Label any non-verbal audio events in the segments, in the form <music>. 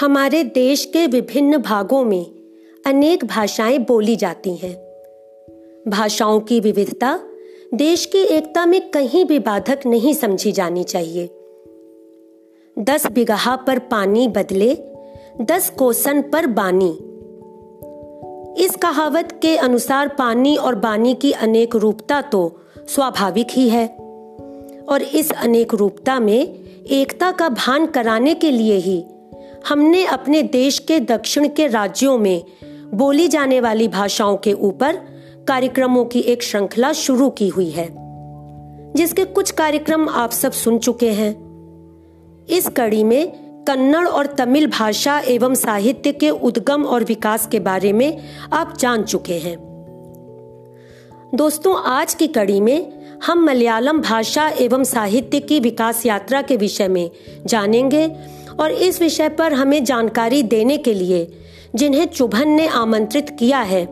हमारे देश के विभिन्न भागों में अनेक भाषाएँ बोली जाती हैं। भाषाओं की विविधता देश की एकता में कहीं भी बाधक नहीं समझी जानी चाहिए। दस बिगहा पर पानी बदले, दस कोसन पर बानी। इस कहावत के अनुसार पानी और बानी की अनेक रूपता तो स्वाभाविक ही है। और इस अनेक रूपता में एकता का भान कराने के लिए ही हमने अपने देश के दक्षिण के राज्यों में बोली जाने वाली भाषाओं के ऊपर कार्यक्रमों की एक श्रृंखला शुरू की हुई है, जिसके कुछ कार्यक्रम आप सब सुन चुके हैं। इस कड़ी में कन्नड़ और तमिल भाषा एवं साहित्य के उद्गम और विकास के बारे में आप जान चुके हैं। दोस्तों, आज की कड़ी में हम मलयालम भाषा एवं साहित्य की विकास यात्रा के विषय में जानेंगे और इस विषय पर हमें जानकारी देने के लिए जिन्हें चुभन ने आमंत्रित किया है,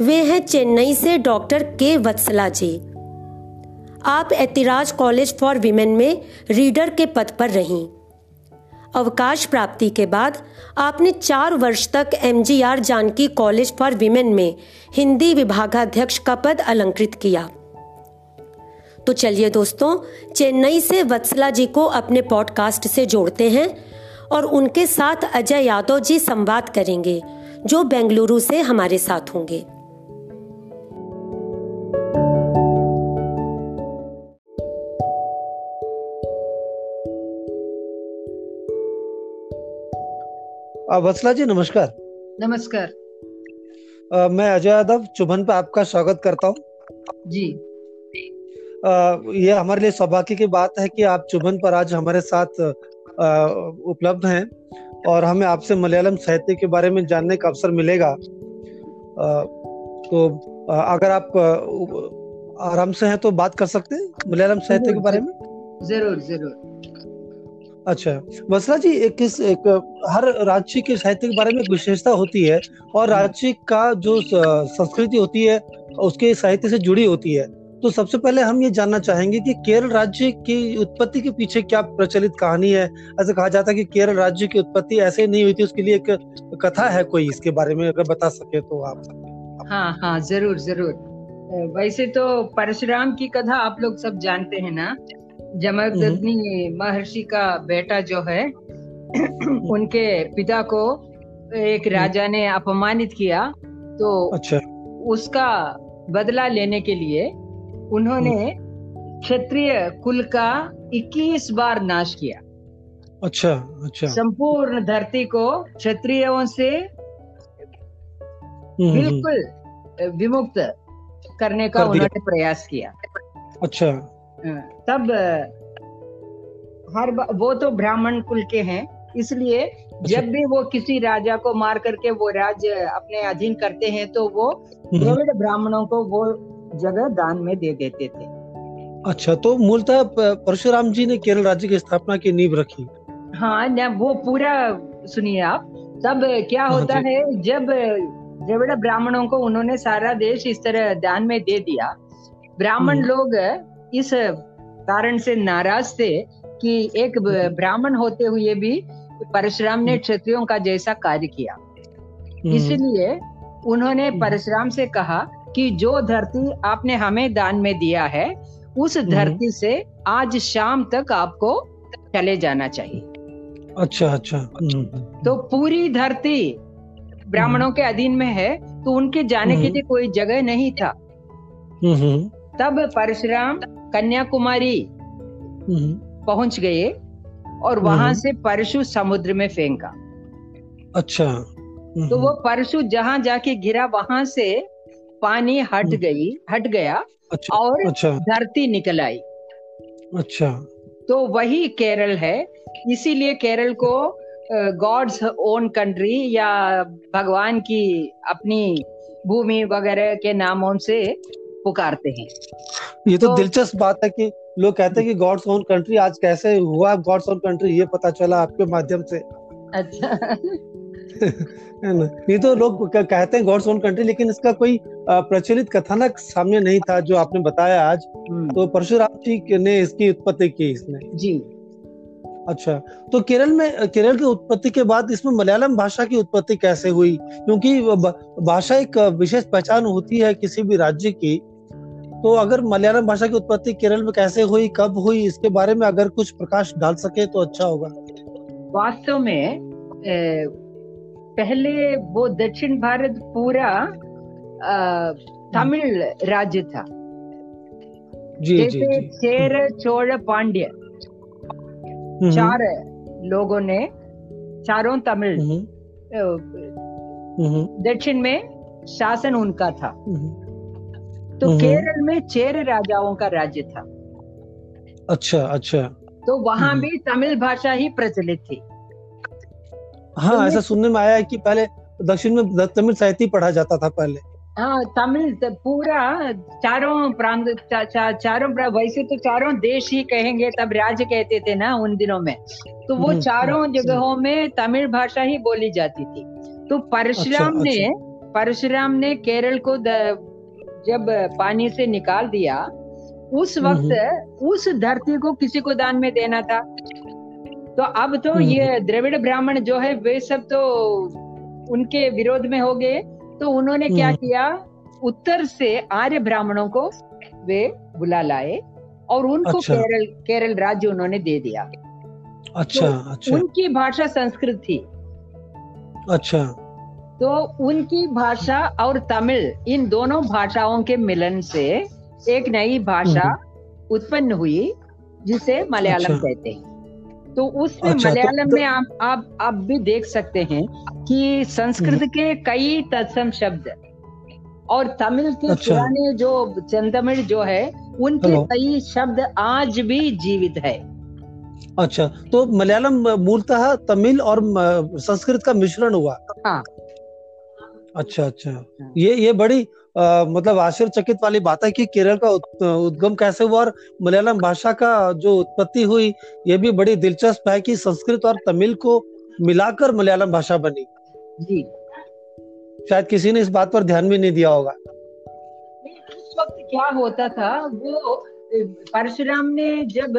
वे हैं चेन्नई से डॉक्टर के वत्सला जी। आप एतिराज कॉलेज फॉर विमेन में रीडर के पद पर रहीं। अवकाश प्राप्ति के बाद आपने चार वर्ष तक MGR Janaki college for women में हिंदी विभागाध्यक्ष का पद अलंकृत किया। तो चलिए दोस्तों, चेन्नई से वत्सला जी को अपने पॉडकास्ट से जोड़ते हैं। और उनके साथ अजय यादव जी संवाद करेंगे जो बेंगलुरु से हमारे साथ होंगे। वत्सला जी नमस्कार। नमस्कार। आ, मैं अजय यादव चुभन पे आपका स्वागत करता हूँ। जी। आ, ये हमारे लिए सौभाग्य की बात है कि आप चुभन पर आज हमारे साथ उपलब्ध हैं और हमें आपसे मलयालम साहित्य के बारे में जानने का अवसर मिलेगा। तो अगर आप आराम से हैं तो बात कर सकते हैं मलयालम साहित्य के बारे में? ज़रूर ज़रूर। अच्छा वसला जी एक किस एक हर राज्य के साहित्य के बारे में विशेषता होती है और हम्म। राज्य का जो संस्कृति होती है उसके साहित्य से जुड़ी होती है। तो सबसे पहले हम ये जानना चाहेंगे कि केरल राज्य की उत्पत्ति के पीछे क्या प्रचलित कहानी है? ऐसा कहा जाता है कि केरल राज्य की उत्पत्ति ऐसे नहीं हुई थी उसके लिए एक कथा है कोई इसके बारे में अगर बता सके तो आप। हाँ हाँ ज़रूर ज़रूर। वैसे तो परशुराम की कथा आप लोग सब जानते हैं ना? जमदग्नि हम्म। महर्षि का बेटा जो है <clears throat> उनके पिता को एक हम्म। राजा ने अपमानित किया। तो अच्छा। उसका बदला लेने के लिए उन्होंने हम्म। क्षत्रिय कुल का 21 बार नाश किया अच्छा अच्छा संपूर्ण धरती को क्षत्रियों से बिल्कुल विमुक्त करने का कर उन्होंने प्रयास किया अच्छा तब हर वो तो ब्राह्मण कुल के हैं इसलिए अच्छा। जब भी वो किसी राजा को मार करके वो राज्य अपने अधीन करते हैं तो वो हम्म। द्रविड़ ब्राह्मणों को वो जगह दान में दे देते थे। अच्छा तो मूलतः परशुराम जी ने केरल राज्य की स्थापना की नींव रखी। हाँ न वो पूरा सुनिए आप। तब क्या हाँ होता है जब द्रविड़ ब्राह्मणों को उन्होंने सारा देश इस तरह दान में दे दिया ब्राह्मण हम्म। लोग इस कारण से नाराज़ थे कि एक ब्राह्मण होते हुए भी परशुराम ने क्षत्रियों का जैसा कार्य किया। हम्म। इसलिए उन्होंने हम्म। परशुराम से कहा कि जो धरती आपने हमें दान में दिया है उस हम्म। धरती से आज शाम तक आपको चले जाना चाहिए। अच्छा अच्छा। तो पूरी धरती ब्राह्मणों के अधीन में है तो उनके जाने के लिए कोई जगह नहीं था। तब परशुराम कन्याकुमारी हम्म। पहुँच गए और वहाँ हम्म। से परशु समुद्र में फेंका। अच्छा। तो वो परशु जहाँ जाके गिरा वहाँ से पानी हट हम्म। गई हट गया अच्छा, और अच्छा, धरती निकल आई। अच्छा। तो वही केरल है। इसीलिए केरल को गॉड्स ओन कंट्री या भगवान की अपनी भूमि वगैरह के नामों से पुकारते हैं। ये तो, तो दिलचस्प बात है कि लोग कहते हैं कि गॉड्स ओन कंट्री आज कैसे हुआ गॉड्स ओन कंट्री ये पता चला आपके माध्यम से। अच्छा। <laughs> ये तो लोग कहते हैं गॉड्स ओन कंट्री लेकिन इसका कोई प्रचलित कथानक सामने नहीं था जो आपने बताया आज। हम्म। तो परशुराम जी ने इसकी उत्पत्ति की इसने। जी। अच्छा तो केरल में केरल की उत्पत्ति के बाद इसमें मलयालम भाषा की उत्पत्ति कैसे हुई? क्योंकि भाषा एक विशेष पहचान होती है किसी भी राज्य की। तो अगर मलयालम भाषा की उत्पत्ति केरल में कैसे हुई कब हुई इसके बारे में अगर कुछ प्रकाश डाल सके तो अच्छा होगा। वास्तव में पहले वो दक्षिण भारत पूरा तमिल राज्य था। जी, जैसे जी, जी. चेर चोड़ पांड्य। चार लोगों ने चारों तमिल। दक्षिण में शासन उनका था। तो केरल में चेर राजाओं का राज्य था। अच्छा अच्छा। तो वहाँ भी तमिल भाषा ही प्रचलित थी। हाँ ऐसा सुनने में आया है कि पहले दक्षिण में तमिल साहित्य पढ़ा जाता था पहले। हाँ तमिल पूरा चारों प्रांत चा, चा, चारों वैसे तो चारों देश ही कहेंगे तब राज्य कहते थे ना उन दिनों में। तो वो हम्म, चारों हम्म, जगहों में तमिल भाषा ही बोली जाती थी। तो परशुराम अच्छा, ने अच्छा। परशुराम ने केरल को जब पानी से निकाल दिया उस हम्म, वक्त उस धरती को किसी को दान में देना था? तो अब तो ये द्रविड़ ब्राह्मण जो है वे सब तो उनके विरोध में हो गए तो उन्होंने क्या हम्म। किया उत्तर से आर्य ब्राह्मणों को वे बुला लाए और उनको अच्छा। केरल केरल राज्य उन्होंने दे दिया अच्छा तो अच्छा उनकी भाषा संस्कृत थी अच्छा तो उनकी भाषा और तमिल इन दोनों भाषाओं के मिलन से एक नई भाषा हम्म। उत्पन्न हुई जिसे मलयालम अच्छा। कहते हैं तो उसमें अच्छा, तो मलयालम तो, में आप आप आप भी देख सकते हैं कि संस्कृत हम्म। के कई तत्सम शब्द और तमिल के अच्छा। पुराने जो चंदमिल जो है उनके कई शब्द आज भी जीवित है अच्छा तो मलयालम मूलतः तमिल और संस्कृत का मिश्रण हुआ हाँ अच्छा अच्छा हाँ। ये ये बड़ी आ, मतलब आश्चर्यचकित वाली बात है कि केरल का उद्गम कैसे हुआ और मलयालम भाषा का जो उत्पत्ति हुई ये भी बड़ी दिलचस्प है कि संस्कृत और तमिल को मिलाकर मलयालम भाषा बनी जी शायद किसी ने इस बात पर ध्यान भी नहीं दिया होगा उस वक्त क्या होता था वो परशुराम ने जब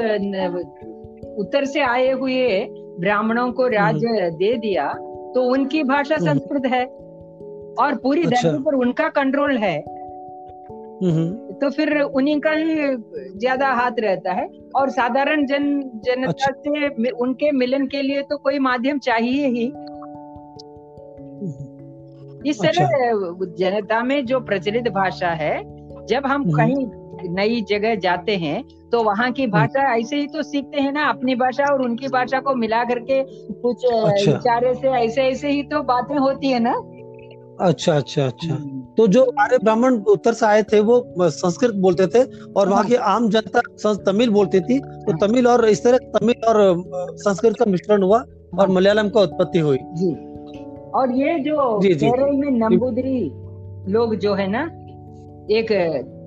उत्तर से आए हुए ब्राह्मणों को हम्म। राज्य दे दिया तो उनकी भाषा हम्म। संस्कृत है और पूरी अच्छा। धरती पर उनका कंट्रोल है हम्म। तो फिर उन्हीं का ही ज़्यादा हाथ रहता है और साधारण जन जनता अच्छा। से उनके मिलन के लिए तो कोई माध्यम चाहिए ही हम्म। इस तरह अच्छा। जनता में जो प्रचलित भाषा है जब हम हम्म। कहीं नई जगह जाते हैं तो वहाँ की भाषा ऐसे ही तो सीखते हैं ना अपनी भाषा और उनकी भाषा को मिला करके कुछ अच्छा। इशारे से ऐसे ऐसे ही तो बातें होती है ना अच्छा अच्छा अच्छा। हम्म। तो जो आर्य ब्राह्मण उत्तर से आए थे वो संस्कृत बोलते थे और वहाँ की आम जनता तमिल बोलती थी। तो हाँ। तमिल और इस तरह तमिल और संस्कृत का मिश्रण हुआ और हाँ। मलयालम का उत्पत्ति हुई। जी। और ये जो जी, केरल में नंबूदरी लोग जो है ना एक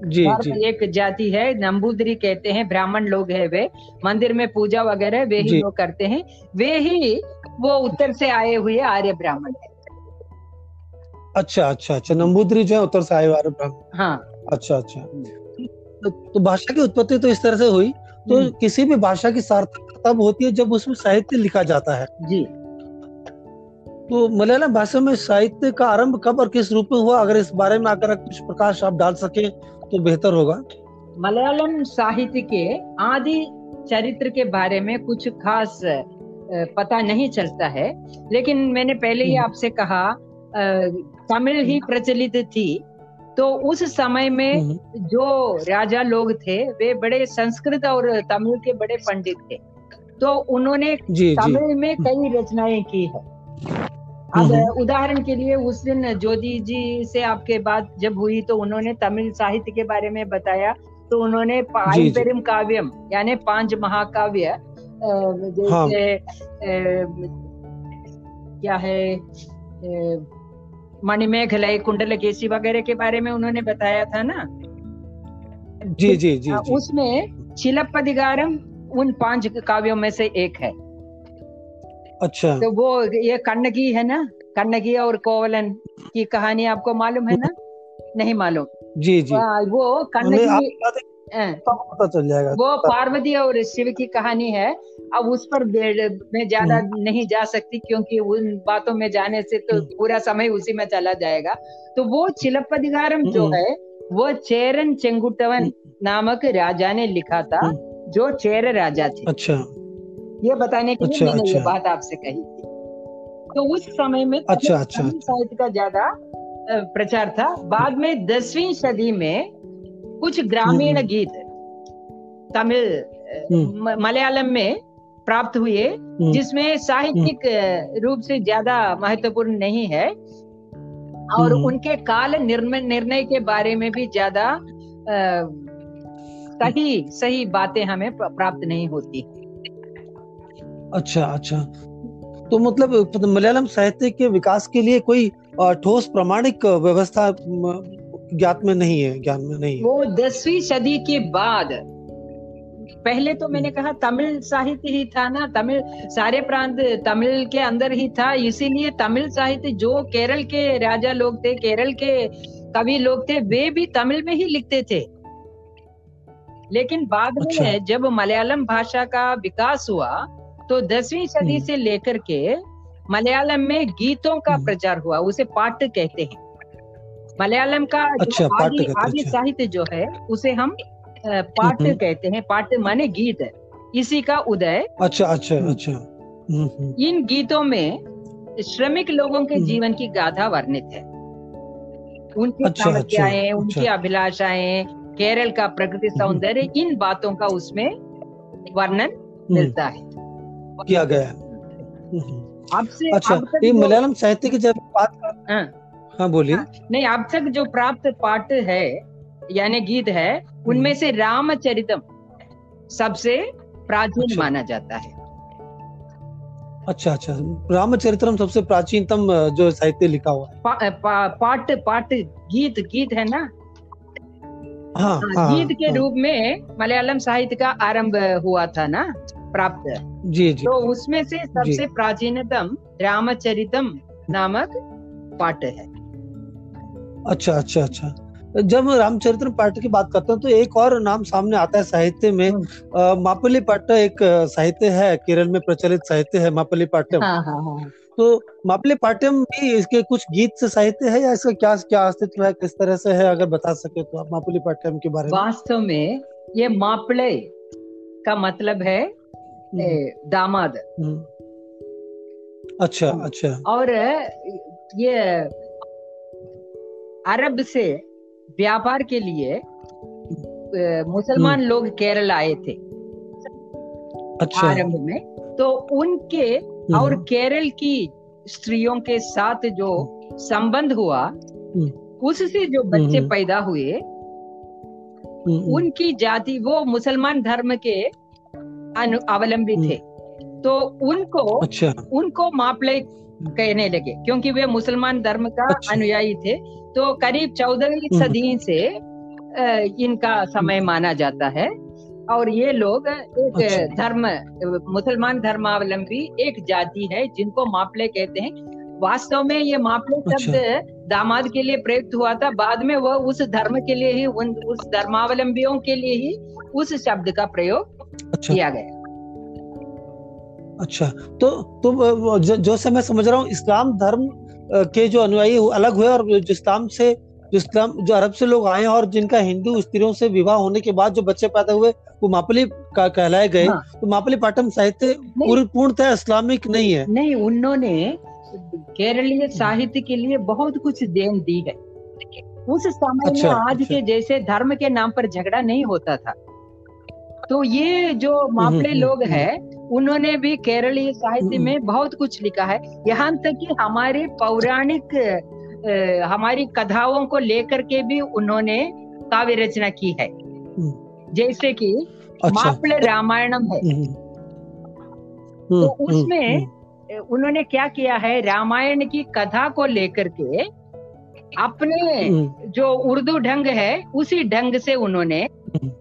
जी, जी। एक जाति है नंबूदरी कहते हैं ब्राह्मण लोग है वे। मंदिर में पूजा वगैरह वे ही लोग करते हैं। वे ही वो उत्तर से आए हुए आर्य ब्राह्मण है। अच्छा अच्छा अच्छा. नंबूदरी जो है उत्तर से आए वाले ब्राह्मण. हाँ. अच्छा अच्छा. तो, तो भाषा की उत्पत्ति तो इस तरह से हुई. तो हम्म। किसी भी भाषा की सार्थकता तब होती है जब उसमें साहित्य लिखा जाता है. जी. तो मलयालम भाषा में साहित्य का आरंभ कब और किस रूप में हुआ? अगर इस बारे में अगर कुछ प्रकाश आप डाल सके तो बेहतर होगा. मलयालम साहित्य के आदि चरित्र के बारे में कुछ खास पता नहीं चलता है. लेकिन मैंने पहले ही हम्म। आपसे कहा तमिल ही प्रचलित थी। तो उस समय में हम्म। जो राजा लोग थे वे बड़े संस्कृत और तमिल के बड़े पंडित थे। तो उन्होंने तमिल में कई रचनाएँ की है। अब हम्म। उदाहरण के लिए उस दिन ज्योति जी से आपके बात जब हुई तो उन्होंने तमिल साहित्य के बारे में बताया। तो उन्होंने पेरिम काव्यम यानी पाँच महाकाव्य जैसे हाँ। क्या है मणिमेघलय कुंडल केसी वगैरह के बारे में उन्होंने बताया था ना? जी जी जी, हाँ, जी। उसमें शिलपदिगारम उन पाँच काव्यों में से एक है। अच्छा। तो वो ये कन्नगी है ना? कन्नगी और कोवलन की कहानी आपको मालूम है ना? <laughs> नहीं मालूम। जी जी। वो कन्नगी पता चल जाएगा। वो पार्वती और शिव की कहानी है। अब उस पर मैं ज़्यादा नहीं जा सकती क्योंकि उन बातों में जाने से तो पूरा समय उसी में चला जाएगा। तो वो चिलपदिगारम जो है वो चेरन चेंगुटवन नामक राजा ने लिखा था जो चेर राजा थे। अच्छा। ये बताने के लिए अच्छा, मैंने अच्छा। ये बात आपसे कही थी। तो उस समय में अच्छा अच्छा, अच्छा। साहित्य का ज़्यादा प्रचार था। बाद में दसवीं सदी में कुछ ग्रामीण हम्म। गीत तमिल हम्म। मलयालम में प्राप्त हुए हम्म। जिसमें साहित्यिक रूप से ज़्यादा महत्वपूर्ण नहीं है और उनके काल निर्णय के बारे में भी ज़्यादा सही सही बातें हमें प्राप्त नहीं होती अच्छा अच्छा तो मतलब मलयालम साहित्य के विकास के लिए कोई ठोस प्रमाणिक व्यवस्था ज्ञात में नहीं है ज्ञान में नहीं है वो दसवीं सदी के बाद पहले तो मैंने कहा तमिल साहित्य ही था ना तमिल सारे प्रांत तमिल के अंदर ही था इसीलिए तमिल साहित्य जो केरल के राजा लोग थे केरल के कवि लोग थे वे भी तमिल में ही लिखते थे लेकिन बाद अच्छा। में जब मलयालम भाषा का विकास हुआ तो दसवीं सदी हम्म। से लेकर के मलयालम में गीतों का हम्म। प्रचार हुआ उसे पाठ कहते हैं मलयालम का अच्छा, आदि आदि अच्छा। साहित्य जो है उसे हम पाठ हम्म, कहते हैं। पाठ माने गीत। है इसी का उदय। अच्छा अच्छा अच्छा। इन गीतों में श्रमिक लोगों के जीवन की गाथा वर्णित है। उनकी अच्छा, समस्याएँ अच्छा, उनकी अच्छा। अभिलाषाएँ केरल का प्रकृति सौंदर्य इन बातों का उसमें वर्णन मिलता है। किया गया आपसे अच्छा ये मलयालम साहित्य की जब बात हाँ, बोलिए। हाँ, नहीं अब तक जो प्राप्त पाठ है यानी गीत है उनमें हम्म। से रामचरितम सबसे प्राचीन अच्छा। माना जाता है। अच्छा अच्छा। रामचरितम सबसे प्राचीनतम जो साहित्य लिखा हुआ है। पा, पा, पाठ पाठ गीत गीत है ना? हाँ, हाँ, हाँ गीत के हाँ, रूप में मलयालम साहित्य का आरंभ हुआ था ना प्राप्त। जी जी। तो उसमें से सबसे प्राचीनतम रामचरितम नामक पाठ है। अच्छा अच्छा अच्छा जब रामचरित्र पाठ की बात करते हैं तो एक और नाम सामने आता है साहित्य में हम्म। मापली पाठ एक साहित्य है केरल में प्रचलित साहित्य है मापली पाठ्यम हाँ, हाँ, हाँ. तो मापली पाठ्यम भी इसके कुछ गीत से साहित्य है या इसका क्या क्या अस्तित्व है किस तरह से है अगर बता सके तो आप मापली पाठ्यम के बारे में वास्तव में ये मापले का मतलब है हम्म। दामाद हम्म। अच्छा अच्छा और ये अरब से व्यापार के लिए मुसलमान हम्म। लोग केरल आए थे। अच्छा। आरंभ में। तो उनके और केरल की स्त्रियों के साथ जो संबंध हुआ उससे जो बच्चे पैदा हुए उनकी जाति वो मुसलमान धर्म के अवलंबी हम्म। थे। तो उनको अच्छा। उनको मापले कहने लगे क्योंकि वे मुसलमान धर्म का अच्छा। अनुयायी थे तो करीब चौदहवीं हम्म। सदी से इनका समय। माना जाता है और ये लोग एक अच्छा। धर्म मुसलमान धर्मावलंबी एक जाति है जिनको मापले कहते हैं वास्तव में ये मापले शब्द अच्छा। दामाद के लिए प्रयुक्त हुआ था बाद में वह उस धर्म के लिए ही उन उस धर्मावलंबियों के लिए ही उस शब्द का प्रयोग अच्छा किया गया अच्छा तो तो जो, से मैं समझ रहा हूँ इस्लाम धर्म के जो अनुयायी अलग हुए और जो इस्लाम से जो इस्लाम जो अरब से लोग आए और जिनका हिंदू स्त्रियों से विवाह होने के बाद जो बच्चे पैदा हुए वो मापली का कहलाए गए। हाँ। तो मापली पाठम साहित्य पूरी पूर्णतः इस्लामिक नहीं है। नहीं उन्होंने केरलीय साहित्य के लिए बहुत कुछ देन दी है। उस समय अच्छा, में आज अच्छा। के जैसे धर्म के नाम पर झगड़ा नहीं होता था। तो ये जो मापड़े हम्म, लोग हम्म, हैं हम्म। उन्होंने भी केरलीय साहित्य में बहुत कुछ लिखा है। यहाँ तक कि हमारे पौराणिक हमारी कथाओं को लेकर के भी उन्होंने काव्य रचना की है। जैसे कि अच्छा। मापले रामायणम है। तो उसमें उन्होंने क्या किया है रामायण की कथा को लेकर के अपने जो उर्दू ढंग है उसी ढंग से उन्होंने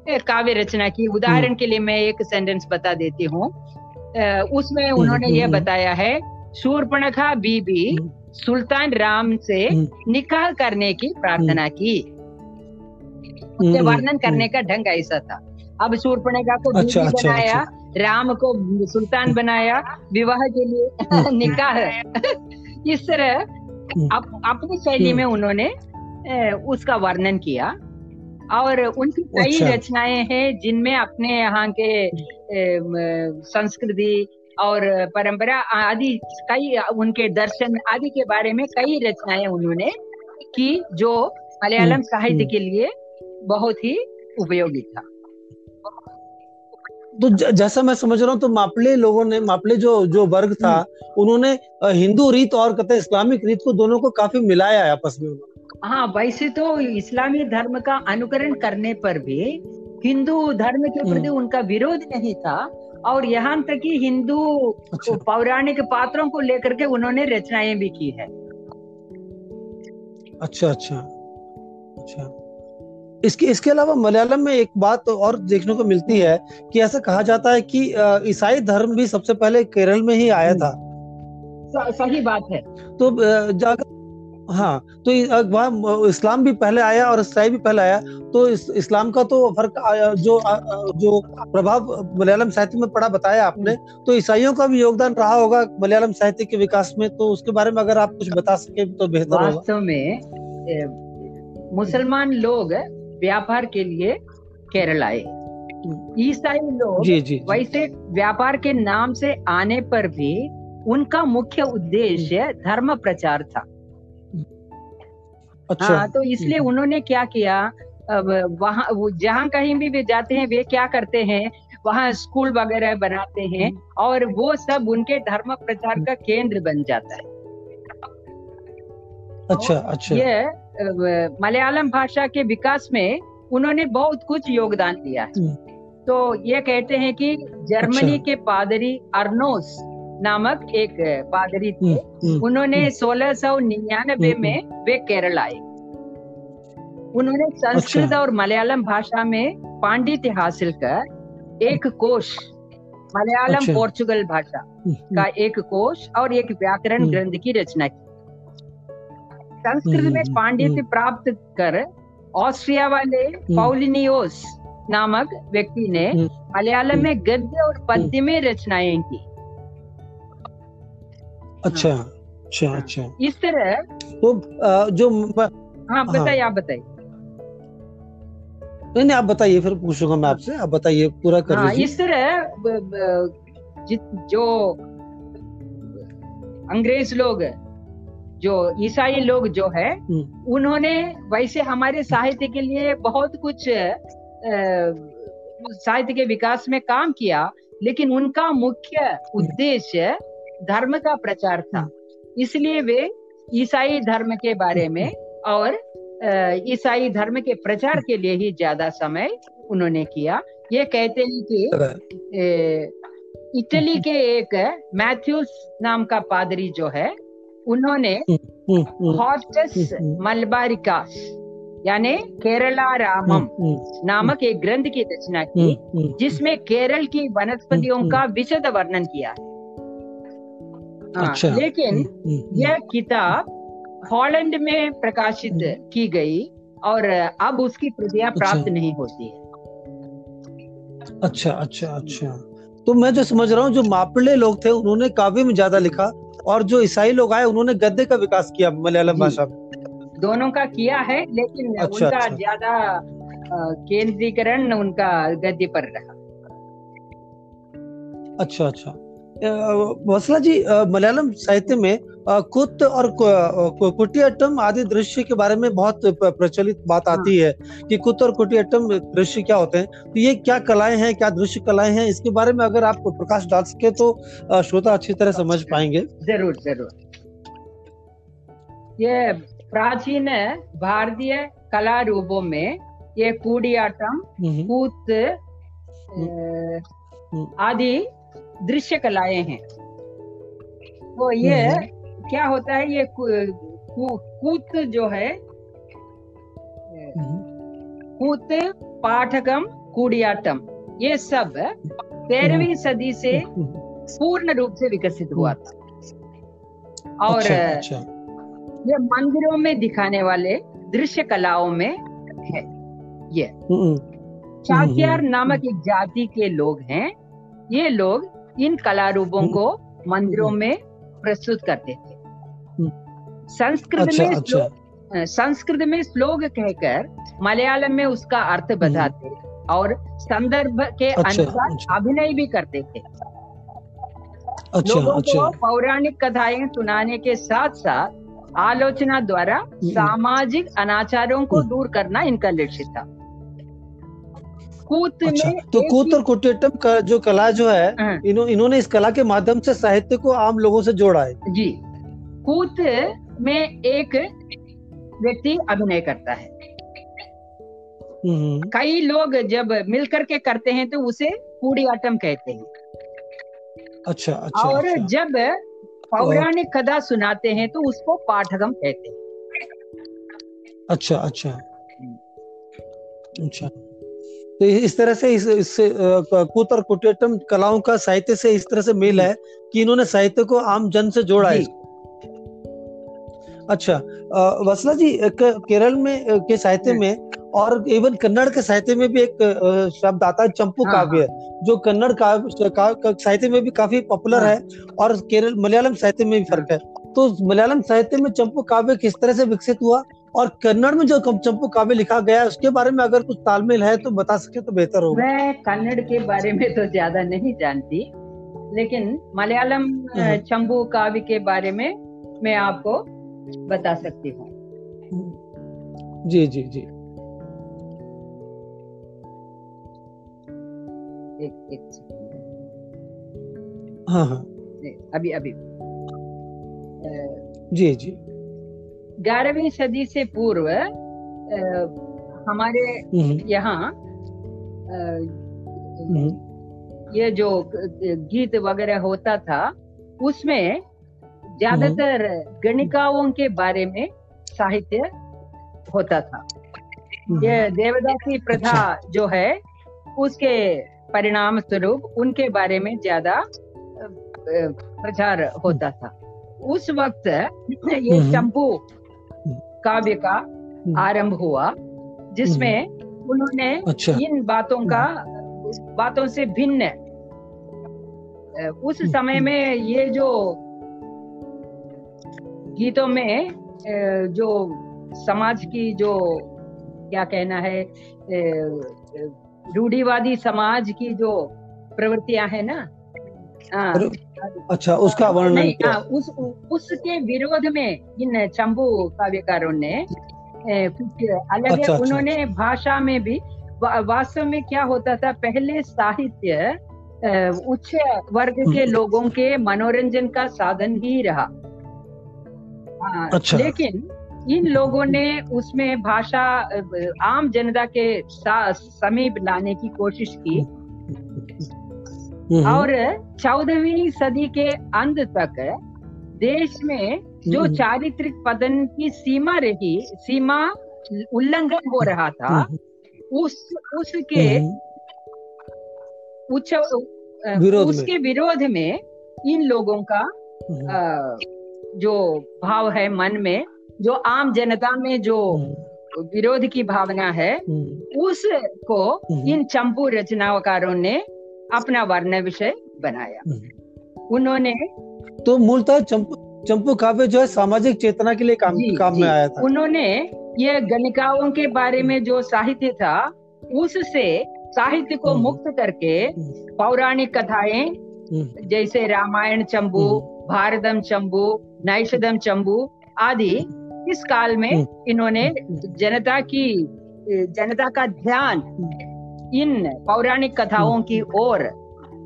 काव्य रचना की। उदाहरण के लिए मैं एक सेंटेंस बता देती हूँ। उसमें हम्म, उन्होंने ये हम्म, हम्म। बताया है शूर्पणखा बीबी सुल्तान राम से निकाह करने की प्रार्थना की। उसके वर्णन करने का ढंग ऐसा था। अब शूर्पणखा को बीबी अच्छा, अच्छा, बनाया राम को सुल्तान बनाया विवाह के लिए <laughs> निकाह। इस तरह अप, अपनी शैली में उन्होंने उसका वर्णन किया। और उनकी कई अच्छा। रचनाएँ हैं जिनमें अपने यहाँ के संस्कृति और परंपरा आदि कई उनके दर्शन आदि के बारे में कई रचनाएँ उन्होंने की जो मलयालम हम्म, साहित्य हम्म। के लिए बहुत ही उपयोगी था तो ज- जैसा मैं समझ रहा हूँ तो मापले लोगों ने मापले जो जो वर्ग था उन्होंने हिंदू रीत और कहते इस्लामिक रीत को दोनों को काफ़ी मिलाया है आपस में हाँ वैसे तो इस्लामी धर्म का अनुकरण करने पर भी हिंदू धर्म के प्रति हम्म। उनका विरोध नहीं था और यहाँ तक कि हिंदू अच्छा। पौराणिक पात्रों को लेकर के उन्होंने रचनाएँ भी की है। अच्छा अच्छा। अच्छा। इसके इसके अलावा मलयालम में एक बात और देखने को मिलती है कि ऐसा कहा जाता है कि ईसाई धर्म भी सबसे पहले केरल में ही आया था। सही बात है। तो जाकर हाँ तो वहाँ इस्लाम भी पहले आया और ईसाई भी पहले आया तो इस, इस्लाम का तो फ़र्क जो जो प्रभाव मलयालम साहित्य में पड़ा बताया आपने तो ईसाइयों का भी योगदान रहा होगा मलयालम साहित्य के विकास में तो उसके बारे में अगर आप कुछ बता सके तो बेहतर वास्तव में मुसलमान लोग व्यापार के लिए केरल आए। ईसाई लोग जी जी। वैसे व्यापार के नाम से आने पर भी उनका मुख्य उद्देश्य धर्म प्रचार था। अच्छा। हाँ तो इसलिए हम्म। उन्होंने क्या किया? वहाँ जहाँ कहीं भी वे जाते हैं वे क्या करते हैं? वहाँ स्कूल वगैरह बनाते हैं और वो सब उनके धर्म प्रचार का केंद्र बन जाता है। अच्छा अच्छा। ये मलयालम भाषा के विकास में उन्होंने बहुत कुछ योगदान दिया है। हम्म। तो ये कहते हैं कि जर्मनी अच्छा। के पादरी अर्नोस नामक एक पादरी थे हम्म, हम्म, उन्होंने हम्म। सोलह सौ निन्यानवे हम्म, में वे केरल आए उन्होंने संस्कृत अच्छा। और मलयालम भाषा में पांडित्य हासिल कर एक कोश मलयालम अच्छा। पोर्चुगल भाषा का एक कोश और एक व्याकरण। ग्रंथ की रचना की संस्कृत में पांडित्य। प्राप्त कर ऑस्ट्रिया वाले पौलिनियोस नामक व्यक्ति ने। मलयालम में गद्य और पद्य में रचनाएँ की अच्छा अच्छा हाँ। अच्छा। इस तरह तो जो हाँ बताइए आप बताइए। नहीं नहीं आप बताइए फिर पूछूँगा मैं आपसे। आप बताइए पूरा कर हाँ इस तरह जि- जो अंग्रेज़ लोग जो ईसाई लोग जो है हम्म। उन्होंने वैसे हमारे साहित्य के लिए बहुत कुछ साहित्य के विकास में काम किया लेकिन उनका मुख्य उद्देश्य धर्म का प्रचार था। इसलिए वे ईसाई धर्म के बारे में और ईसाई धर्म के प्रचार के लिए ही ज़्यादा समय उन्होंने किया। ये कहते हैं कि इटली के एक मैथ्यूस नाम का पादरी जो है उन्होंने हम्म, हम्म, हम्म। मलबारिकास यानी केरला रामम नामक एक ग्रंथ की रचना की जिसमें केरल की वनस्पतियों का विशद वर्णन किया हाँ, अच्छा। लेकिन हम्म, हम्म, यह किताब हॉलैंड में प्रकाशित हम्म। की गई और अब उसकी प्रतियाँ अच्छा। प्राप्त नहीं होती है। अच्छा अच्छा अच्छा। तो मैं जो समझ रहा हूँ जो मापले लोग थे उन्होंने काव्य में ज़्यादा लिखा और जो ईसाई लोग आए उन्होंने गद्य का विकास किया मलयालम भाषा में। दोनों का किया है लेकिन अच्छा, उनका अच्छा। ज़्यादा केंद्रीकरण उनका गद्य पर रहा। अच्छा अच्छा। वसला जी मलयालम साहित्य में कुत और कु- कु- आदि दृश्य के बारे में बहुत प्रचलित बात आती है। कि कुत और कुटियाट्टम दृश्य क्या होते हैं। तो ये क्या कलाएँ हैं क्या दृश्य कलाएँ हैं इसके बारे में अगर आप प्रकाश डाल सके तो श्रोता अच्छी तरह समझ पाएँगे। ज़रूर ज़रूर। ये प्राचीन भारतीय कला रूपों में ये कूडियाटम हम्म, कूत आदि दृश्य कलाएँ हैं। तो ये क्या होता है ये कूत जो है हम्म, कूत पाठकम कूडियाटम ये सब तेरहवीं सदी से हम्म, पूर्ण रूप से विकसित हुआ था। और अच्छा अच्छा। ये मंदिरों में दिखाने वाले दृश्य कलाओं में है ये। चाक्यार नामक एक जाति के लोग हैं। ये लोग इन कला रूपों को मंदिरों में प्रस्तुत करते थे। संस्कृत अच्छा, में अच्छा, संस्कृत में श्लोक कहकर मलयालम में उसका अर्थ बताते और संदर्भ के अच्छा, अनुसार अच्छा। अभिनय भी करते थे। अच्छा लोगों को अच्छा। पौराणिक कथाएँ सुनाने के साथ साथ आलोचना द्वारा सामाजिक अनाचारों को हम्म। दूर करना इनका लक्ष्य था। कूत अच्छा में तो कूत और कुटियट्टम का जो कला जो है हाँ, इन्हों, इन्होंने इस कला के माध्यम से साहित्य को आम लोगों से जोड़ा है। जी। कूत में एक व्यक्ति अभिनय करता है। हम्म, कई लोग जब मिलकर के करते हैं तो उसे कूड़ियाटम कहते हैं। अच्छा अच्छा और अच्छा। जब पौराणिक कथा सुनाते हैं तो उसको पाठगम कहते हैं। अच्छा अच्छा। अच्छा। तो इस तरह से इस कूत और कुटियट्टम कलाओं का साहित्य से इस तरह से मेल है कि इन्होंने साहित्य को आम जन से जोड़ा है। अच्छा वसला जी केरल में के साहित्य। में और इवन कन्नड़ के साहित्य में भी एक शब्द आता है चंपू हाँ, काव्य जो कन्नड़ काव्य का, का, साहित्य में भी काफ़ी पॉपुलर हाँ। है और केरल मलयालम साहित्य में भी फ़र्क है। तो मलयालम साहित्य में चंपू काव्य किस तरह से विकसित हुआ? और कन्नड़ में जो चंपू काव्य लिखा गया है उसके बारे में अगर कुछ तालमेल है तो बता सके तो बेहतर होगा। मैं कन्नड़ के बारे में तो ज़्यादा नहीं जानती लेकिन मलयालम अ, हम्म। चंबू काव्य के बारे में मैं आपको बता सकती हूँ। जी जी जी। एक एक हाँ हाँ। अभी अभी। जी जी। ग्यारहवीं सदी से पूर्व हमारे हम्म, यहाँ हम्म, ये जो गीत वगैरह होता था उसमें ज़्यादातर गणिकाओं के बारे में साहित्य होता था। हम्म, ये देवदासी प्रथा जो है उसके परिणाम स्वरूप उनके बारे में ज़्यादा प्रचार होता था। उस वक्त ये हम्म। चंपू काव्य का आरंभ हुआ जिसमें उन्होंने अच्छा। इन बातों का बातों से भिन्न उस समय में ये जो गीतों में जो समाज की जो क्या कहना है अ, समाज की जो प्रवृत्तियाँ है ना हाँ, अच्छा उसका वर्णन नहीं किया हाँ, उस उसके विरोध में इन चंबू काव्यकारों ने अलग अच्छा, अच्छा, उन्होंने भाषा में भी वा- वास्तव में क्या होता था पहले साहित्य उच्च वर्ग के हम्म। लोगों के मनोरंजन का साधन ही रहा हाँ, अच्छा। लेकिन इन लोगों ने उसमें भाषा आम जनता के समीप लाने की कोशिश की और चौदहवीं सदी के अंत तक देश में जो। चारित्रिक पतन की सीमा रही सीमा उल्लंघन हो रहा था उस उसके उच्च विरोध में। उसके विरोध में इन लोगों का अ, जो भाव है मन में जो आम जनता में जो हम्म, विरोध की भावना है हम्म, उसको। इन चंपू रचनाकारों ने अपना वर्ण विषय बनाया हम्म। उन्होंने तो मूलतः चंपू चंपू काव्य जो है सामाजिक चेतना के लिए काम जी, काम जी। में आया था उन्होंने ये गणिकाओं के बारे में जो साहित्य था उससे साहित्य को हम्म। मुक्त करके हम्म, पौराणिक कथाएँ जैसे रामायण चंबू। भारतम चंबू नैषधम चंबू आदि इस काल में। इन्होंने जनता की जनता का ध्यान इन पौराणिक कथाओं की ओर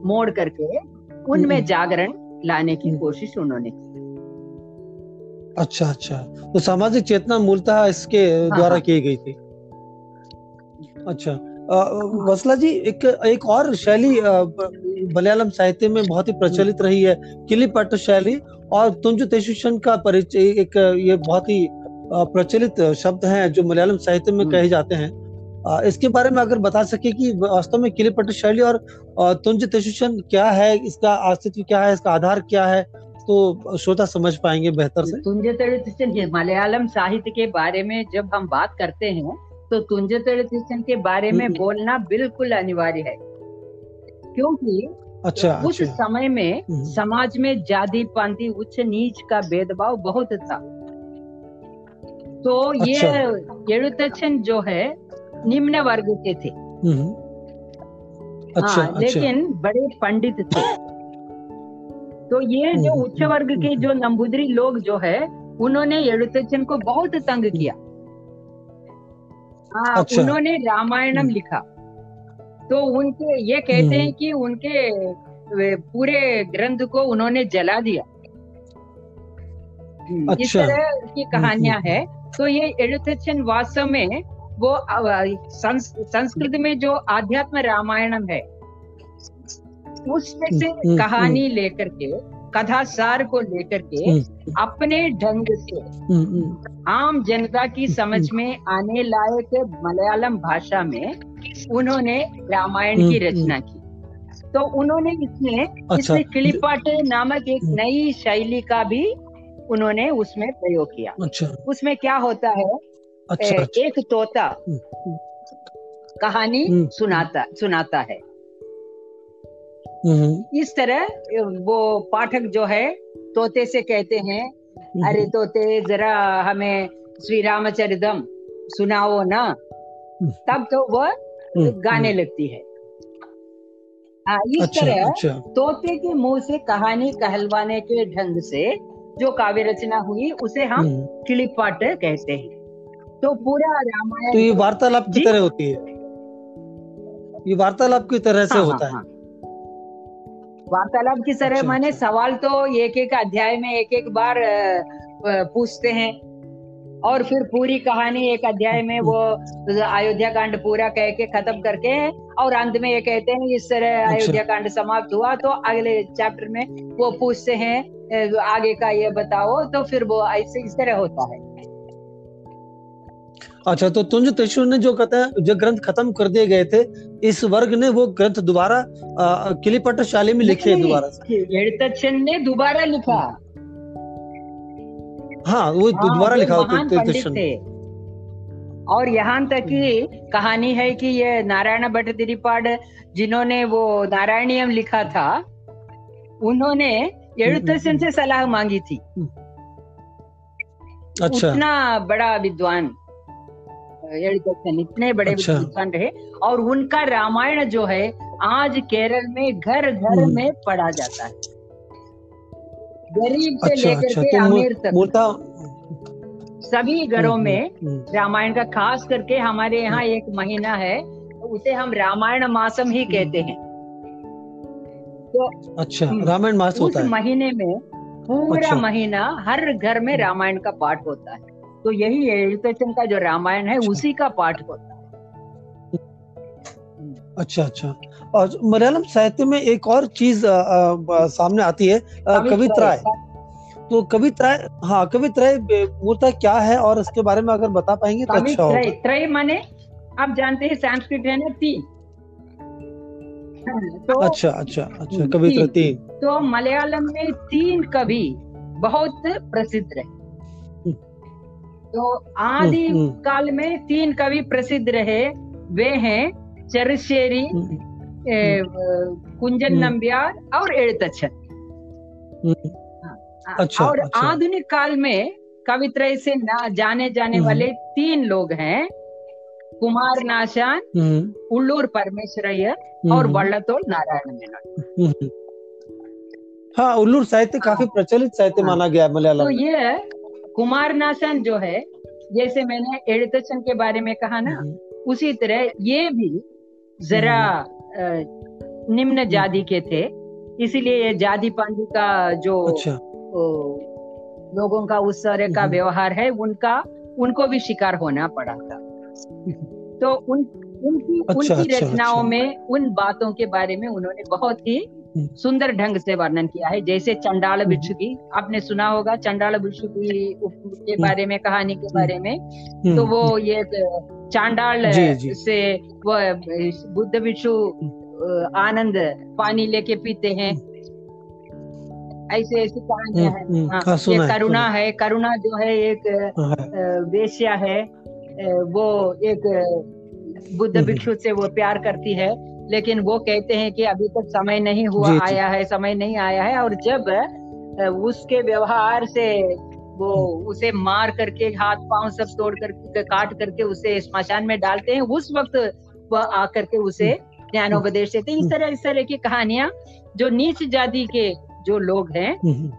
मोड़ करके उनमें हम्म। जागरण लाने की हम्म। कोशिश उन्होंने की अच्छा अच्छा तो सामाजिक चेतना मूलतः इसके द्वारा हाँ। की गई थी अच्छा अ, वसला जी एक एक और शैली मलयालम साहित्य में बहुत ही प्रचलित रही है किलिपट शैली और तुंजु तेशुशन का परिचय एक ये बहुत ही प्रचलित शब्द हैं जो मलयालम साहित्य में हम्म। कहे जाते हैं इसके बारे में अगर बता सके कि वास्तव में किले पट्ट शैली और तुंज तेजुशन क्या है इसका अस्तित्व क्या है इसका आधार क्या है तो श्रोता समझ पाएँगे बेहतर से। तुंज त्रिशूषण मलयालम साहित्य के बारे में जब हम बात करते हैं तो तुंज तेजुशन के बारे में हम्म, हम्म। बोलना बिल्कुल अनिवार्य है। क्योंकि अच्छा उस अच्छा। समय में हम्म। समाज में जाति पांति उच्च नीच का भेदभाव बहुत था। तो ये अच्छा। जो है निम्न वर्ग के थे। हम्म। हाँ, अच्छा, हाँ, अच्छा। लेकिन बड़े पंडित थे। तो ये हम्म, जो हम्म, उच्च वर्ग के जो नंबुदरी लोग जो है उन्होंने यडुतचन को बहुत तंग किया। हाँ अच्छा। उन्होंने रामायणम लिखा। तो उनके ये कहते हैं कि उनके पूरे ग्रंथ को उन्होंने जला दिया। अच्छा। इस तरह की कहानियाँ है। तो ये एडुथेशन वास्तव में वो संस, संस्कृत में जो आध्यात्म रामायणम है उसमें से हम्म, कहानी लेकर के कथा सार को लेकर के हम्म, अपने ढंग से हम्म, हम्म, आम जनता की समझ में आने लायक मलयालम भाषा में उन्होंने रामायण की हम्म, रचना की। तो उन्होंने इसमें अच्छा। इसमें किलिपाटे नामक एक हम्म। नई शैली का भी उन्होंने उसमें प्रयोग किया। अच्छा। उसमें क्या होता है अच्छा अच्छा। एक तोता। हम्म, कहानी हम्म। सुनाता सुनाता है। हम्म, इस तरह वो पाठक जो है तोते से कहते हैं हम्म, अरे तोते जरा हमें श्री रामचरितम सुनाओ ना। तब तो वह हम्म, गाने लगती है। हाँ, इस अच्छा तरह अच्छा। तोते के मुँह से कहानी कहलवाने के ढंग से जो काव्य रचना हुई उसे हम हम्म, किलिपाट कहते हैं। तो पूरा रामायण तो ये वार्तालाप की तरह होती है ये वार्तालाप की तरह से हाँ, होता हाँ, है हाँ। वार्तालाप की तरह अच्छा, माने अच्छा। सवाल तो एक एक अध्याय में एक एक बार पूछते हैं और फिर पूरी कहानी एक अध्याय में वो अयोध्या कांड पूरा कह के खत्म करके और अंत में ये कहते हैं इस तरह अच्छा। अयोध्या कांड समाप्त हुआ तो अगले चैप्टर में वो पूछते हैं आगे का ये बताओ तो फिर वो ऐसे इस तरह होता है अच्छा तो तुंज त्रिशूर ने जो कथा जो ग्रंथ खत्म कर दिए गए थे इस वर्ग ने वो ग्रंथ दोबारा किलीपट शाली में लिखे दोबारा ने दोबारा लिखा। हाँ वो हाँ, दोबारा लिखा और यहाँ तक की कहानी है कि ये नारायण भट्ट त्रिपाड जिन्होंने वो नारायणियम लिखा था उन्होंने एडुतसन हम्म, हम्म, हम्म। से सलाह मांगी थी। अच्छा। उतना बड़ा विद्वान। इतने बड़े अच्छा। विद्वान रहे और उनका रामायण जो है आज केरल में घर घर हम्म। में पढ़ा जाता है। गरीब से अच्छा, लेकर अच्छा, के तो अमीर तक। सभी घरों हम्म, में हम्म, रामायण का खास करके हमारे यहाँ एक महीना है तो उसे हम रामायण मासम ही कहते हैं। तो अच्छा रामायण मास होता है। महीने में पूरा अच्छा। महीना हर घर में रामायण का पाठ होता है। तो यही एजुकेशन का जो रामायण है अच्छा। उसी का पाठ होता है। अच्छा अच्छा। और मलयालम साहित्य में एक और चीज़ अ, अ, सामने आती है कवित्राय। तो कवित्राय हाँ कवित्राय बे- मूलतः क्या है? और इसके बारे में अगर बता पाएँगे तो अच्छा त्रय होगा। त्रय माने आप जानते हैं संस्कृत है ना तीन। तो अच्छा अच्छा अच्छा कवित्र तीन। तीन। तो मलयालम में तीन कवि बहुत प्रसिद्ध रहे। तो आदि हम्म, हम्म। काल में तीन कवि प्रसिद्ध रहे। वे हैं चरशेरी हम्म, कुंजन नंबियार और एड़तछन। हाँ, अच्छा, और अच्छा। आधुनिक काल में कवित्रय से ना जाने जाने वाले तीन लोग हैं कुमार नाशान उल्लूर परमेश्वर और वल्लतोल नारायण मेनन। हाँ उल्लूर साहित्य हाँ, काफ़ी प्रचलित साहित्य हाँ, माना गया है मलयालम तो ये कुमारनासन जो है जैसे मैंने एडिथसन के बारे में कहा ना हम्म। उसी तरह ये भी जरा निम्न हम्म। जाति के थे। इसीलिए ये जाति पांडे का जो अच्छा। ओ, लोगों का उस तरह का हम्म। व्यवहार है उनका उनको भी शिकार होना पड़ा था। तो उन उनकी अच्छा, उनकी अच्छा, रचनाओं अच्छा। में उन बातों के बारे में उन्होंने बहुत ही सुंदर ढंग से वर्णन किया है जैसे चंडाल हम्म। भिक्षु की आपने सुना होगा चंडाल भिक्षु की के बारे में कहानी के बारे में? हम्म, तो वो ये चांडाल जी, जी। से वो बुद्ध भिक्षु आनंद पानी लेके पीते हैं। ऐसे ऐसी कहानियाँ हम्म, हैं। हम्म, हाँ, हाँ, ये करुणा है। करुणा जो है एक हाँ। वेश्या है। वो एक बुद्ध हम्म। भिक्षु से वो प्यार करती है। लेकिन वो कहते हैं कि अभी तक समय नहीं हुआ जी, जी। आया है समय नहीं आया है और जब उसके व्यवहार से वो हम्म। उसे मार करके हाथ पाँव सब तोड़ करके काट करके उसे स्मशान में डालते हैं उस वक्त वह आकर के उसे ज्ञानोपदेश देते हैं इस तरह इस तरह की कहानियाँ जो नीच जाति के जो लोग हैं हम्म,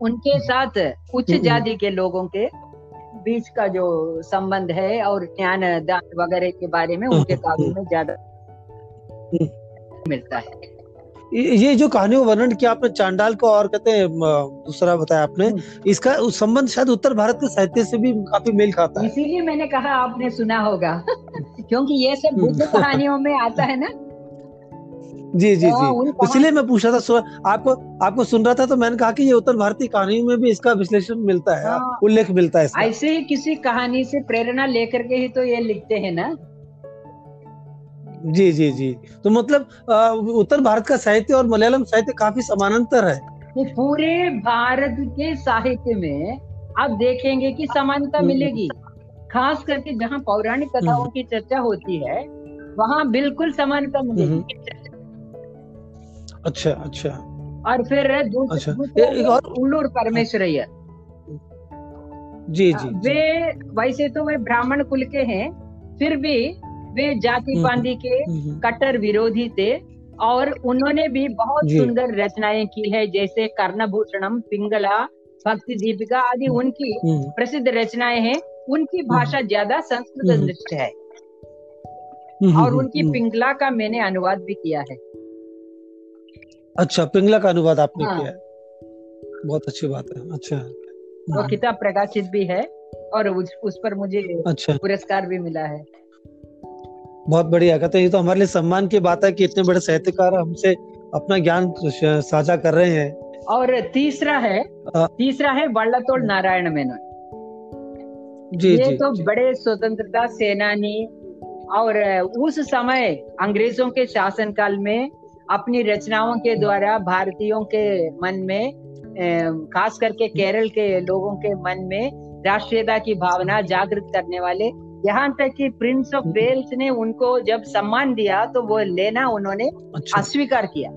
उनके साथ उच्च हम्म। जाति के लोगों के बीच का जो संबंध है और ज्ञान दान वगैरह के बारे में उनके हम्म। काव्य में ज़्यादा मिलता है ये जो कहानियों वर्णन किया आपने चांडाल को और कहते हैं दूसरा बताया आपने हम्म। इसका उस संबंध शायद उत्तर भारत के साहित्य से भी काफ़ी मेल खाता है इसीलिए मैंने कहा आपने सुना होगा <laughs> क्योंकि ये सब बुद्ध हम्म। कहानियों में आता है ना जी जी हाँ, जी इसलिए मैं पूछा था आपको आपको सुन रहा था तो मैंने कहा कि ये उत्तर भारतीय कहानियों में भी इसका विश्लेषण मिलता है हाँ। उल्लेख मिलता है ऐसे ही किसी कहानी से प्रेरणा लेकर के ही तो ये लिखते हैं ना जी जी जी। तो मतलब उत्तर भारत का साहित्य और मलयालम साहित्य काफ़ी समानांतर है। ये पूरे भारत के साहित्य में आप देखेंगे कि समानता हम्म। मिलेगी। खास करके जहाँ पौराणिक कथाओं हम्म। की चर्चा होती है वहाँ बिल्कुल समानता मिलेगी। अच्छा अच्छा। और फिर अच्छा, और- उल्लूर परमेश्वरయ్య जी जी जी। वे वैसे तो वे ब्राह्मण कुल के हैं फिर भी वे जाति हम्म। पांडी के हम्म, कट्टर विरोधी थे और उन्होंने भी बहुत सुंदर रचनाएँ की है जैसे कर्णभूषणम पिंगला भक्ति दीपिका आदि उनकी हम्म, प्रसिद्ध रचनाएँ हैं। उनकी भाषा ज़्यादा संस्कृत हम्म। नृत्य है। हम्म, और हम्म, उनकी हम्म। पिंगला का मैंने अनुवाद भी किया है। अच्छा पिंगला का अनुवाद आपने हाँ। किया है। बहुत अच्छी बात है। अच्छा। वो हम्म, किताब प्रकाशित भी है और उस, उस पर मुझे अच्छा। पुरस्कार भी मिला है। बहुत बढ़िया कहते हैं ये तो हमारे लिए सम्मान की बात है कि इतने बड़े साहित्यकार हमसे अपना ज्ञान साझा कर रहे हैं और तीसरा है हाँ। तीसरा है वल्लतोड़ नारायण मेनन जी ये जी तो जी। बड़े स्वतंत्रता सेनानी और उस समय अंग्रेज़ों के शासनकाल में अपनी रचनाओं के द्वारा भारतीयों के मन में खास करके केरल के लोगों के मन में राष्ट्रीयता की भावना जागृत करने वाले यहाँ तक कि प्रिंस ऑफ़ वेल्स ने उनको जब सम्मान दिया तो वो लेना उन्होंने अच्छा। अस्वीकार किया।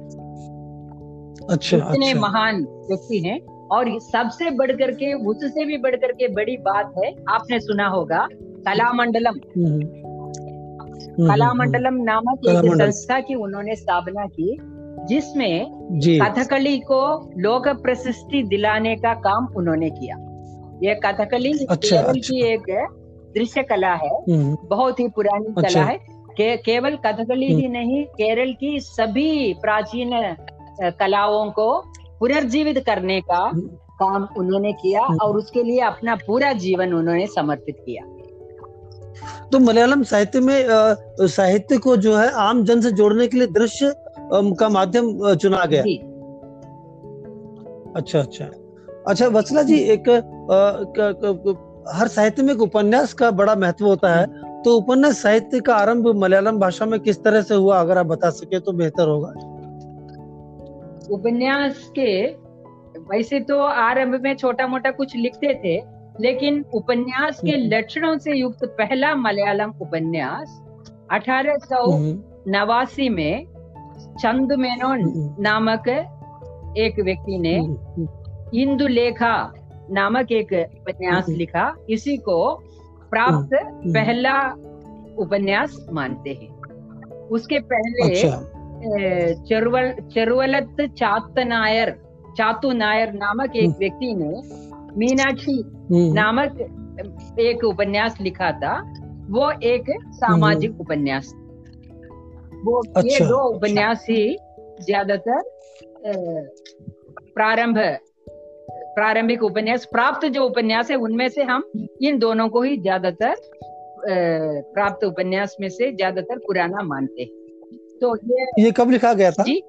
अच्छा इतने अच्छा। महान व्यक्ति हैं और सबसे बढ़कर के उससे भी बढ़कर के बड़ी बात है आपने सुना होगा कलामंडलम। हम्म, हम्म, कलामंडलम नामक एक संस्था की उन्होंने स्थापना की जिसमें कथकली को लोक प्रशस्ति दिलाने का काम उन्होंने किया। ये कथकली अच्छा, अच्छा। की एक दृश्य कला है हम्म, बहुत ही पुरानी अच्छा। कला है के, केवल कथकली हम्म। ही नहीं केरल की सभी प्राचीन कलाओं को पुनर्जीवित करने का हम्म। काम उन्होंने किया हम्म। और उसके लिए अपना पूरा जीवन उन्होंने समर्पित किया तो मलयालम साहित्य में साहित्य को जो है आम जन से जोड़ने के लिए दृश्य का माध्यम चुना गया अच्छा अच्छा अच्छा वसला जी एक हर साहित्य में उपन्यास का बड़ा महत्व होता है। तो उपन्यास साहित्य का आरंभ मलयालम भाषा में किस तरह से हुआ अगर आप बता सके तो बेहतर होगा। उपन्यास के वैसे तो आरंभ में छोटा मोटा कुछ लिखते थे लेकिन उपन्यास के हम्म। लक्षणों से युक्त पहला मलयालम उपन्यास अठारह सौ हम्म, नवासी में चंद मेनोन हम्म, नामक एक व्यक्ति ने हम्म, इंदु लेखा नामक एक उपन्यास। लिखा इसी को प्राप्त। पहला उपन्यास मानते हैं उसके पहले अच्छा चरुवल चरुवलत चात नायर चातु नायर नामक एक। व्यक्ति ने मीनाक्षी नामक एक उपन्यास लिखा था वो एक सामाजिक उपन्यास वो अच्छा, ये दो। उपन्यास ही ज़्यादातर प्रारंभ प्रारंभिक उपन्यास प्राप्त जो उपन्यास है उनमें से हम इन दोनों को ही ज़्यादातर प्राप्त उपन्यास में से ज़्यादातर पुराना मानते हैं। तो ये ये कब लिखा गया था? जी?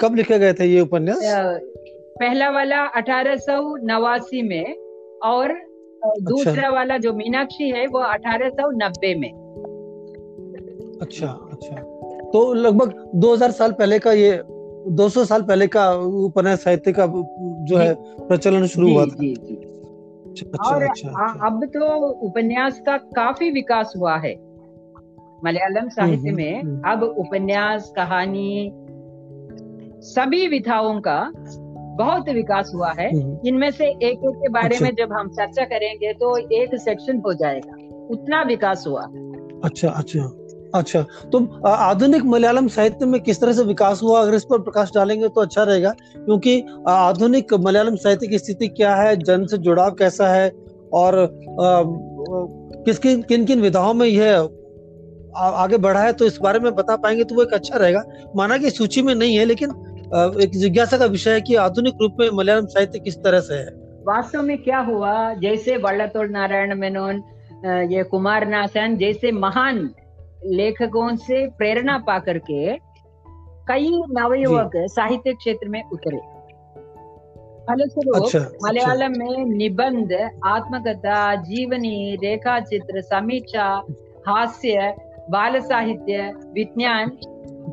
कब लिखे गए थे ये उपन्यास? पहला वाला अठारह सौ नवासी में और अ, दूसरा वाला जो मीनाक्षी है वो अठारह सौ नब्बे में। अच्छा अच्छा। तो लगभग 2000 साल पहले का ये 200 साल पहले का उपन्यास साहित्य का जो है प्रचलन शुरू हुआ था। जी जी। अच्छा, और अच्छा, अच्छा। अब तो उपन्यास का काफ़ी विकास हुआ है। मलयालम साहित्य हम्म, में हम्म, अब उपन्यास कहानी सभी विधाओं का बहुत विकास हुआ है। इनमें से एक एक के बारे अच्छा। में जब हम चर्चा करेंगे तो एक सेक्शन हो जाएगा। उतना विकास हुआ। अच्छा अच्छा। अच्छा तो आधुनिक मलयालम साहित्य में किस तरह से विकास हुआ? अगर इस पर प्रकाश डालेंगे तो अच्छा रहेगा, क्योंकि आधुनिक मलयालम साहित्य की स्थिति क्या है? जन से जुड़ाव कैसा है? और किस, किन किन किन विधाओं में यह आगे बढ़ा है? तो इस बारे में बता पाएँगे तो वो एक अच्छा रहेगा। माना कि सूची में नहीं है, लेकिन एक जिज्ञासा का विषय है कि आधुनिक रूप में मलयालम साहित्य किस तरह से है। वास्तव में क्या हुआ? जैसे वल्लतोड़ नारायण मेनोन ये कुमार नासन जैसे महान लेखकों से प्रेरणा पा करके कई नवयुवक साहित्य क्षेत्र में उतरे। फलस्वरूप अच्छा, अच्छा, मलयालम में निबंध आत्मकथा जीवनी रेखा चित्र समीक्षा हास्य बाल साहित्य विज्ञान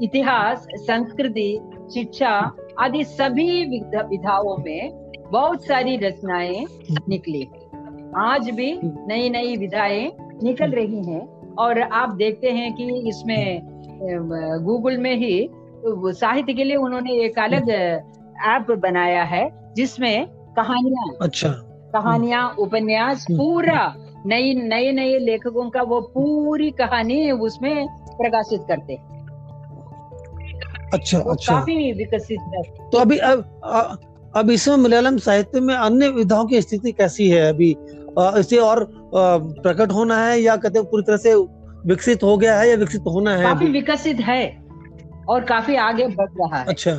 इतिहास संस्कृति शिक्षा आदि सभी विधाओं में बहुत सारी रचनाएँ निकली। आज भी नई नई विधाएँ निकल रही हैं। और आप देखते हैं कि इसमें गूगल में ही साहित्य के लिए उन्होंने एक अलग ऐप बनाया है जिसमें कहानियाँ अच्छा। कहानियाँ उपन्यास हम्म। पूरा नई नए नए लेखकों का वो पूरी कहानी उसमें प्रकाशित करते हैं। अच्छा अच्छा। काफ़ी विकसित है। तो अभी अब अब इसमें मलयालम साहित्य में अन्य विधाओं की स्थिति कैसी है? अभी इसे और प्रकट होना है या कहते पूरी तरह से विकसित हो गया है या विकसित होना है काफ़ी विकसित है और काफ़ी आगे बढ़ रहा है। अच्छा।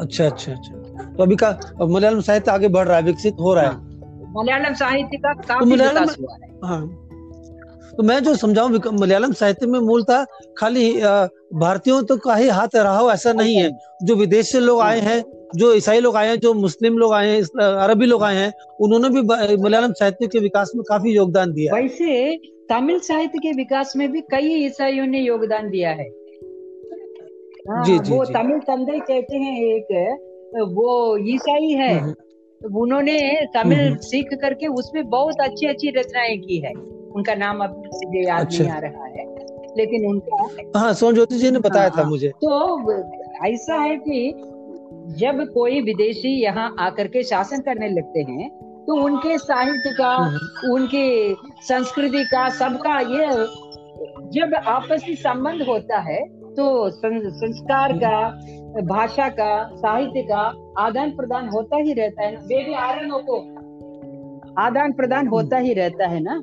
अच्छा अच्छा अच्छा। तो अभी का मलयालम साहित्य आगे बढ़ रहा है विकसित हो रहा है। हाँ। मलयालम साहित्य का तो काफ़ी तो विकास हुआ है। हाँ। तो मैं जो समझाऊं मलयालम साहित्य में मूलतः खाली भारतीयों तो का ही हाथ रहा हो ऐसा नहीं है। जो विदेश से लोग आए हैं जो ईसाई लोग आए हैं जो मुस्लिम लोग आए हैं अरबी लोग आए हैं उन्होंने भी मलयालम साहित्य के विकास में काफ़ी योगदान दिया वैसे तमिल साहित्य के विकास में भी कई ईसाइयों ने योगदान दिया है। हाँ, जी, जी, वो जी. तमिल तंदई कहते हैं एक वो ईसाई है। हम्म, हम्म। उन्होंने तमिल हम्म, सीख करके उसमें बहुत अच्छी अच्छी रचनाएँ की है। उनका नाम अब मुझे याद अच्छा। नहीं आ रहा है लेकिन उनका हाँ सोन ज्योति जी ने बताया हाँ, था मुझे। तो ऐसा है कि जब कोई विदेशी यहाँ आकर के शासन करने लगते हैं तो उनके साहित्य का हम्म। उनके संस्कृति का सबका ये जब आपसी संबंध होता है तो संस्कार का भाषा का साहित्य का आदान प्रदान होता ही रहता है ना? बेबी आर्यनों को आदान प्रदान होता ही रहता है ना?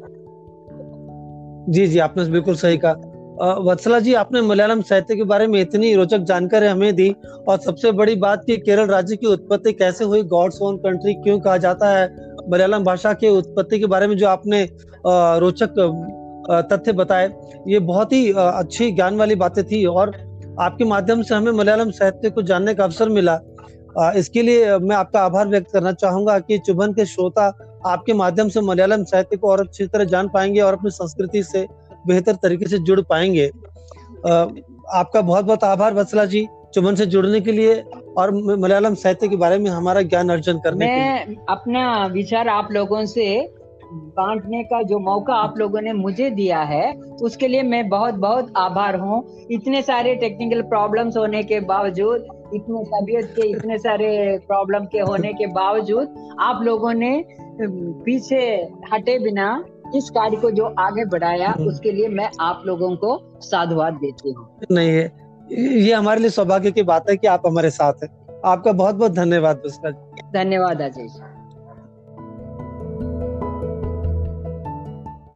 जी जी आपने बिल्कुल सही कहा। वत्सला जी, आपने मलयालम साहित्य के बारे में इतनी रोचक जानकारी हमें दी और सबसे बड़ी बात की केरल राज्य की उत्पत्ति कैसे हुई, गॉड्स ओन कंट्री क्यों कहा जाता है, मलयालम भाषा के उत्पत्ति के बारे में जो आपने रोचक तथ्य बताए, ये बहुत ही अच्छी ज्ञान वाली बातें थी और आपके माध्यम से हमें मलयालम साहित्य को जानने का अवसर मिला। इसके लिए मैं आपका आभार व्यक्त करना चाहूँगा कि चुभन के श्रोता आपके माध्यम से मलयालम साहित्य को और अच्छी तरह जान पाएँगे और अपनी संस्कृति से बेहतर तरीके से जुड़ पाएँगे आपका बहुत बहुत आभार वत्सला जी चुमन से जुड़ने के लिए और मलयालम साहित्य के बारे में हमारा ज्ञान अर्जन करने मैं के लिए। अपना विचार आप लोगों से बांटने का जो मौका आप लोगों ने मुझे दिया है, उसके लिए मैं बहुत बहुत आभार हूँ इतने सारे टेक्निकल प्रॉब्लम्स होने के बावजूद, इतने तबीयत के, इतने सारे प्रॉब्लम के होने के बावजूद, आप लोगों ने पीछे हटे बिना इस कार्य को जो आगे बढ़ाया हम्म। उसके लिए मैं आप लोगों को साधुवाद देती हूँ। नहीं है ये हमारे लिए सौभाग्य की बात है कि आप हमारे साथ हैं। आपका बहुत बहुत धन्यवाद धन्यवाद अजय